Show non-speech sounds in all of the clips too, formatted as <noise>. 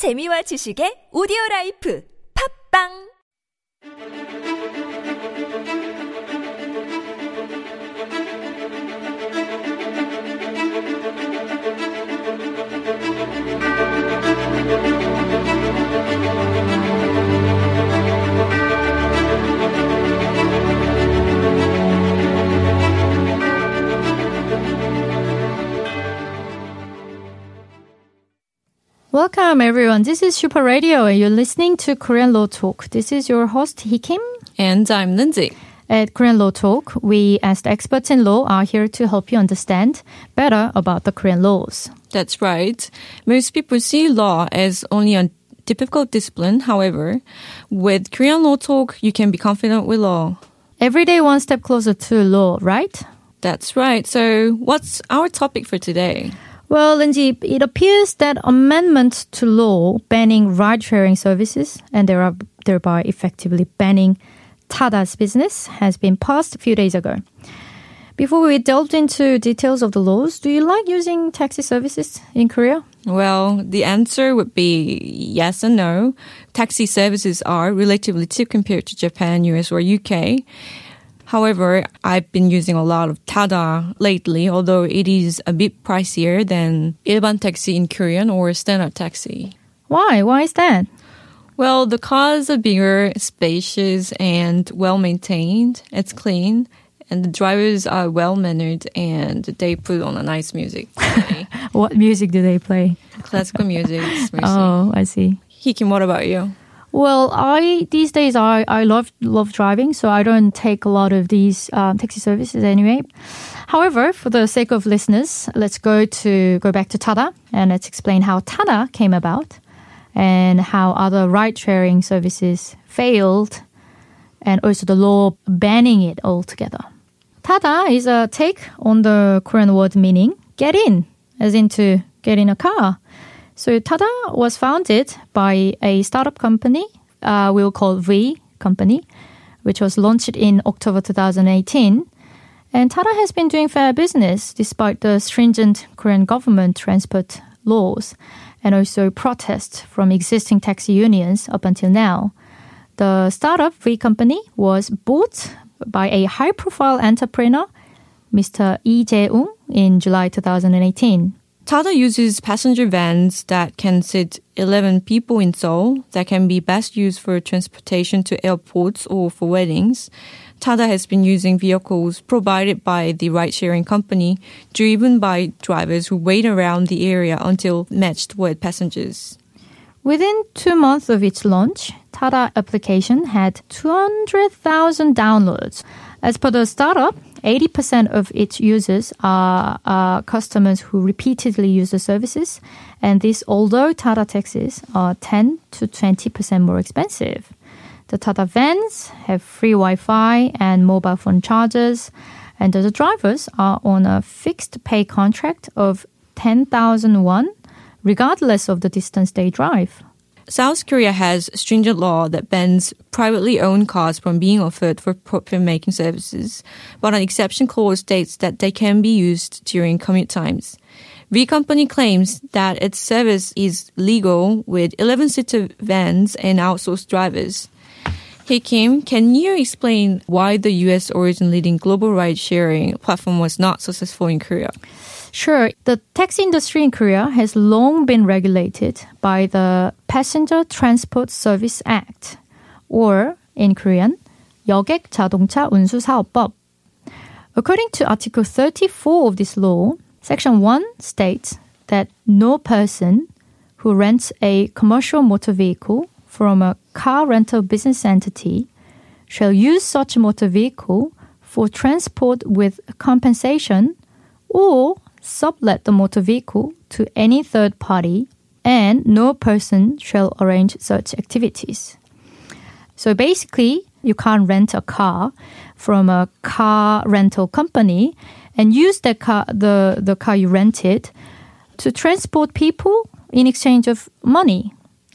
재미와 지식의 오디오 라이프. 팝빵 Welcome everyone. This is Super Radio and you're listening to Korean Law Talk. This is your host Hee Kim. And I'm Lindsay. At Korean Law Talk, we as the experts in law are here to help you understand better about the Korean laws. That's right. Most people see law as only a difficult discipline. However, with Korean Law Talk, you can be confident with law. Every day one step closer to law, right? That's right. So, what's our topic for today? Well, Lindsay, it appears that amendment to law banning ride-sharing services and thereby effectively banning Tada's business has been passed a few days ago. Before we delved into details of the laws, do you like using taxi services in Korea? Well, the answer would be yes and no. Taxi services are relatively cheap compared to Japan, US, or UK. However, I've been using a lot of Tada lately, although it is a bit pricier than 일반 taxi in Korean or standard taxi. Why? Why is that? Well, the cars are bigger, spacious, and well maintained. It's clean. And the drivers are well mannered and they put on a nice music. <laughs> what music do they play? Classical music. <laughs> Oh, I see. Hee Kim, what about you? Well, I these days I, I love love driving, so I don't take a lot of these um, taxi services anyway. However, for the sake of listeners, let's go to go back to Tada and let's explain how Tada came about and how other ride sharing services failed, and also the law banning it altogether. Tada is a take on the Korean word meaning get in, as in to get in a car. So Tada was founded by a startup company uh, we'll call V company, which was launched in October 2018. And Tada has been doing fair business despite the stringent Korean government transport laws and also protests from existing taxi unions up until now. The startup V company was bought by a high profile entrepreneur, Mr. Lee Jae-ung, in July 2018. Tada uses passenger vans that can sit 11 people in Seoul that can be best used for transportation to airports or for weddings. Tada has been using vehicles provided by the ride sharing company, driven by drivers who wait around the area until matched with passengers. Within two months of its launch, Tada application had 200,000 downloads. As per the startup, 80% of its users are, customers who repeatedly use the services, and this although Tada taxis are 10 to 20% more expensive. The Tada vans have free Wi-Fi and mobile phone chargers, and the drivers are on a fixed pay contract of 10,000 won, regardless of the distance they drive. South Korea has stringent law that bans privately owned cars from being offered for profit making services, but an exception clause states that they can be used during commute times. V Company claims that its service is legal with 11 seater vans and outsourced drivers. Hey Kim, can you explain why the US origin leading global ride sharing platform was not successful in Korea? Sure. The taxi industry in Korea has long been regulated by the Passenger Transport Service Act, or in Korean, 여객 자동차 운수 사업법. According to Article 34 of this law, Section 1 states that no person who rents a commercial motor vehicle from a car rental business entity shall use such motor vehicle for transport with compensation or sublet the motor vehicle to any third party, and no person shall arrange such activities. So basically, you can't rent a car from a car rental company and use that car, the, the car you rented to transport people in exchange of money.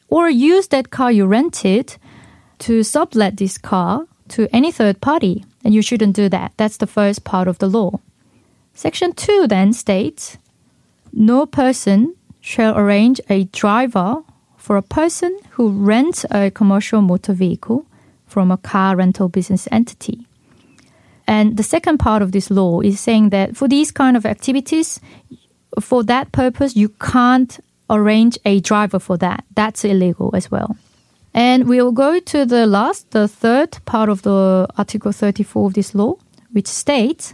Or use that car you rented to sublet this car to any third party. And you shouldn't do that. That's the first part of the law. Section 2 then states no person shall arrange a driver for a person who rents a commercial motor vehicle from a car rental business entity. And the second part of this law is saying that for these kind of activities, for that purpose, you can't arrange a driver for that. That's illegal as well. And we'll go to the last, the third part of the Article 34 of this law, which states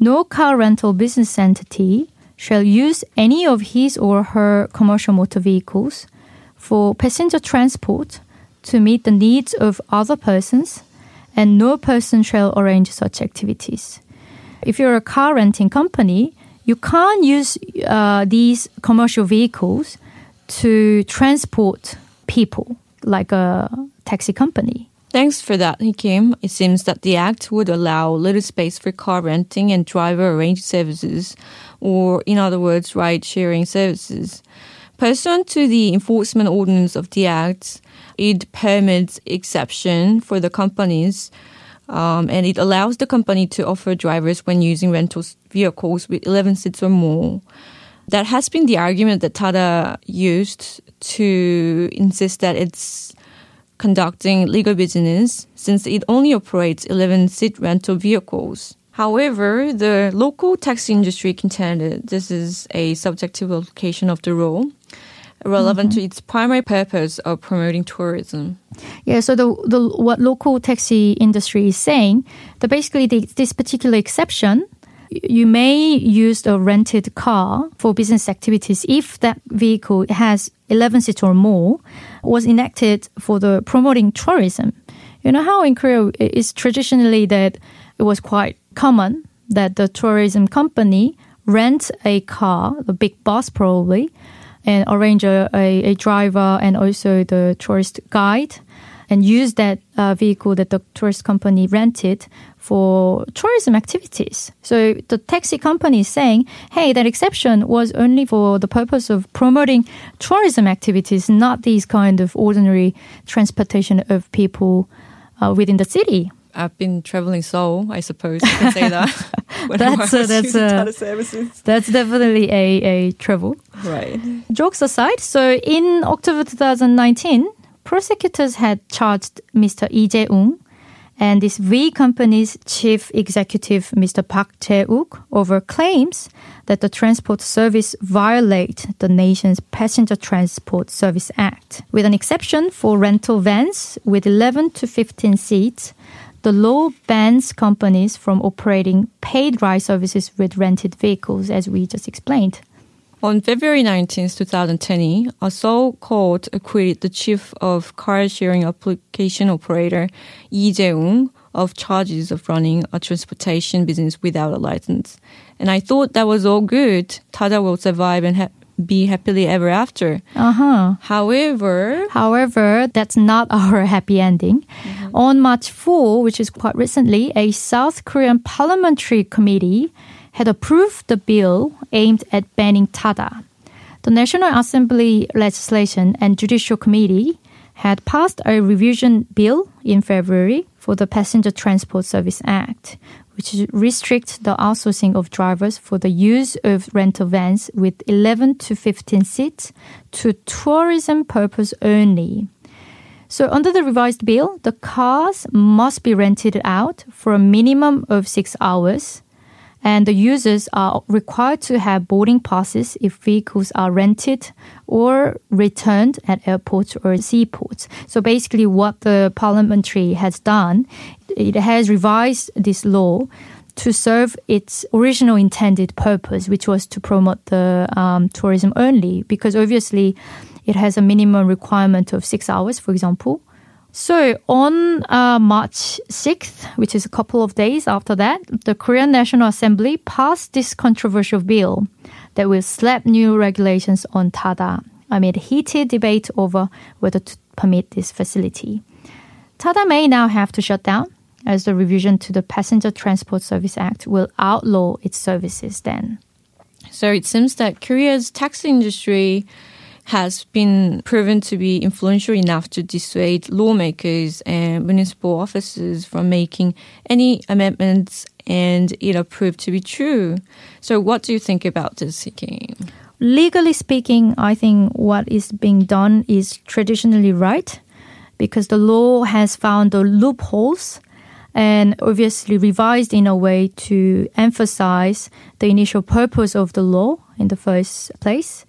no car rental business entity shall use any of his or her commercial motor vehicles for passenger transport to meet the needs of other persons, and no person shall arrange such activities. If you're a car renting company, you can't use uh, these commercial vehicles to transport people like a taxi company. Thanks for that, Hee Kim. It seems that the Act would allow little space for car renting and driver arranged services, or in other words, ride sharing services. Pursuant to the enforcement ordinance of the Act, it permits exception for the companies um, and it allows the company to offer drivers when using rental vehicles with 11 seats or more. That has been the argument that Tada used to insist that it's conducting legal business since it only operates 11 seat rental vehicles. However, the local taxi industry contended this is a subjective application of the rule relevant mm-hmm. to its primary purpose of promoting tourism. Yeah, so the, the what local taxi industry is saying that basically the, this particular exception you may use a rented car for business activities if that vehicle has 11 seats or more was enacted for the promoting tourism. You know how in Korea it's traditionally that it was quite common that the tourism company rent a car, a big bus probably, and arrange a, a, a driver and also the tourist guide and use that uh, vehicle that the tourist company rented for tourism activities. So the taxi company is saying, hey, that exception was only for the purpose of promoting tourism activities, not these kind of ordinary transportation of people uh, within the city. I've been traveling Seoul, I suppose you can say that. <laughs> that's a, that's a, that's definitely a, a travel. Right. Jokes aside, so in October 2019, prosecutors had charged Mr. Lee Jae-ung and this V company's chief executive, Mr. Park Jae-uk, over claims that the transport service violate the nation's Passenger Transport Service Act. With an exception for rental vans with 11 to 15 seats, the law bans companies from operating paid ride services with rented vehicles, as we just explained. On February 19, 2020, a Seoul court acquitted the chief of car sharing application operator Lee Jae-ung of charges of running a transportation business without a license. And I thought that was all good. Tada will survive and ha- be happily ever after. Uh-huh. However, however, that's not <laughs> our happy ending. Mm-hmm. On March 4, which is quite recently, a South Korean parliamentary committee had approved the bill aimed at banning Tada. The National Assembly Legislation and Judicial Committee had passed a revision bill in February for the Passenger Transport Service Act, which restricts the outsourcing of drivers for the use of rental vans with 11 to 15 seats to tourism purpose only. So under the revised bill, the cars must be rented out for a minimum of six hours and the users are required to have boarding passes if vehicles are rented or returned at airports or seaports. So basically, what the parliamentary has done, it has revised this law to serve its original intended purpose, which was to promote the um, tourism only, because obviously it has a minimum requirement of six hours, for example. So on uh, March 6th, which is a couple of days after that, the Korean National Assembly passed this controversial bill that will slap new regulations on Tada amid heated debate over whether to permit this facility. Tada may now have to shut down as the revision to the Passenger Transport Service Act will outlaw its services then. So it seems that Korea's taxi industry has been proven to be influential enough to dissuade lawmakers and municipal officers from making any amendments and it proved to be true. So what do you think about this, Kim? legally speaking, I think what is being done is traditionally right because the law has found the loopholes and obviously revised in a way to emphasize the initial purpose of the law in the first place.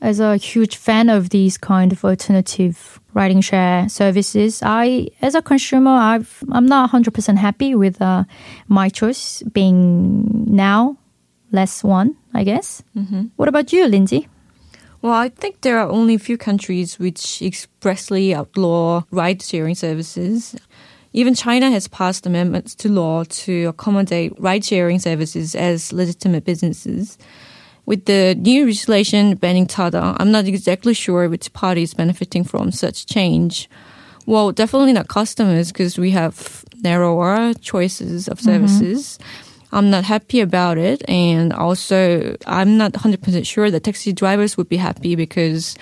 As a huge fan of these kind of alternative riding share services, I, as a consumer, I've, I'm not 100% happy with uh, my choice being now less one, I guess. Mm-hmm. What about you, Lindsay? Well, I think there are only a few countries which expressly outlaw ride sharing services. Even China has passed amendments to law to accommodate ride sharing services as legitimate businesses. With the new legislation banning Tada, I'm not exactly sure which party is benefiting from such change. Well, definitely not customers because we have narrower choices of mm-hmm. services. Mm-hmm. I'm not happy about it. And also, I'm not 100% sure that taxi drivers would be happy because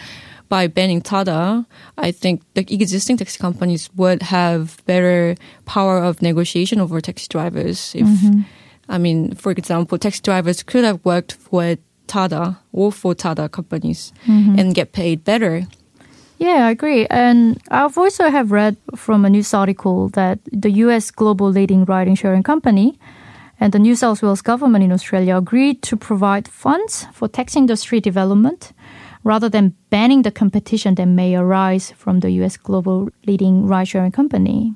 by banning Tada, I think the existing taxi companies would have better power of negotiation over taxi drivers. If, mm-hmm. I mean, for example, taxi drivers could have worked for Tada or for Tada companies mm-hmm. and get paid better. Yeah, I agree. And I've also have read from a news article that the US global leading ride sharing company and the New South Wales government in Australia agreed to provide funds for taxi industry development rather than banning the competition that may arise from the US global leading ride sharing company.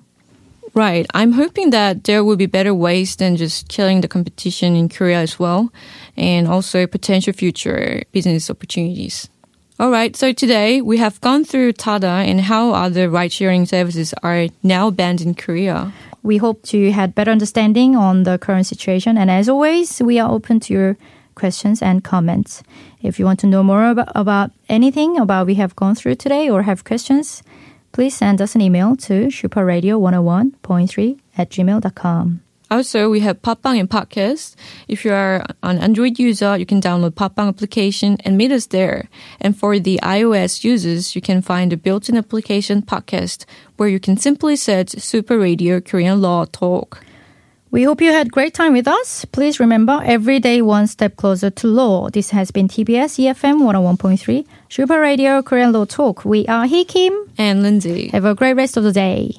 Right. I'm hoping that there will be better ways than just killing the competition in Korea as well, and also potential future business opportunities. All right, so today we have gone through Tada and how other ride sharing services are now banned in Korea. We hope to have better understanding on the current situation, and as always, we are open to your questions and comments. If you want to know more about, about anything about we have gone through today or have questions, please send us an email to superradio101.3 at gmail.com. Also, we have Podbbang and podcast. If you are an Android user, you can download Podbbang application and meet us there. And for the iOS users, you can find the built-in application podcast where you can simply search Super Radio Korean Law Talk. We hope you had great time with us. Please remember, every day one step closer to law. This has been TBS EFM 101.3 Super Radio Korean Law Talk. We are Hee Kim and Lindsay. Have a great rest of the day.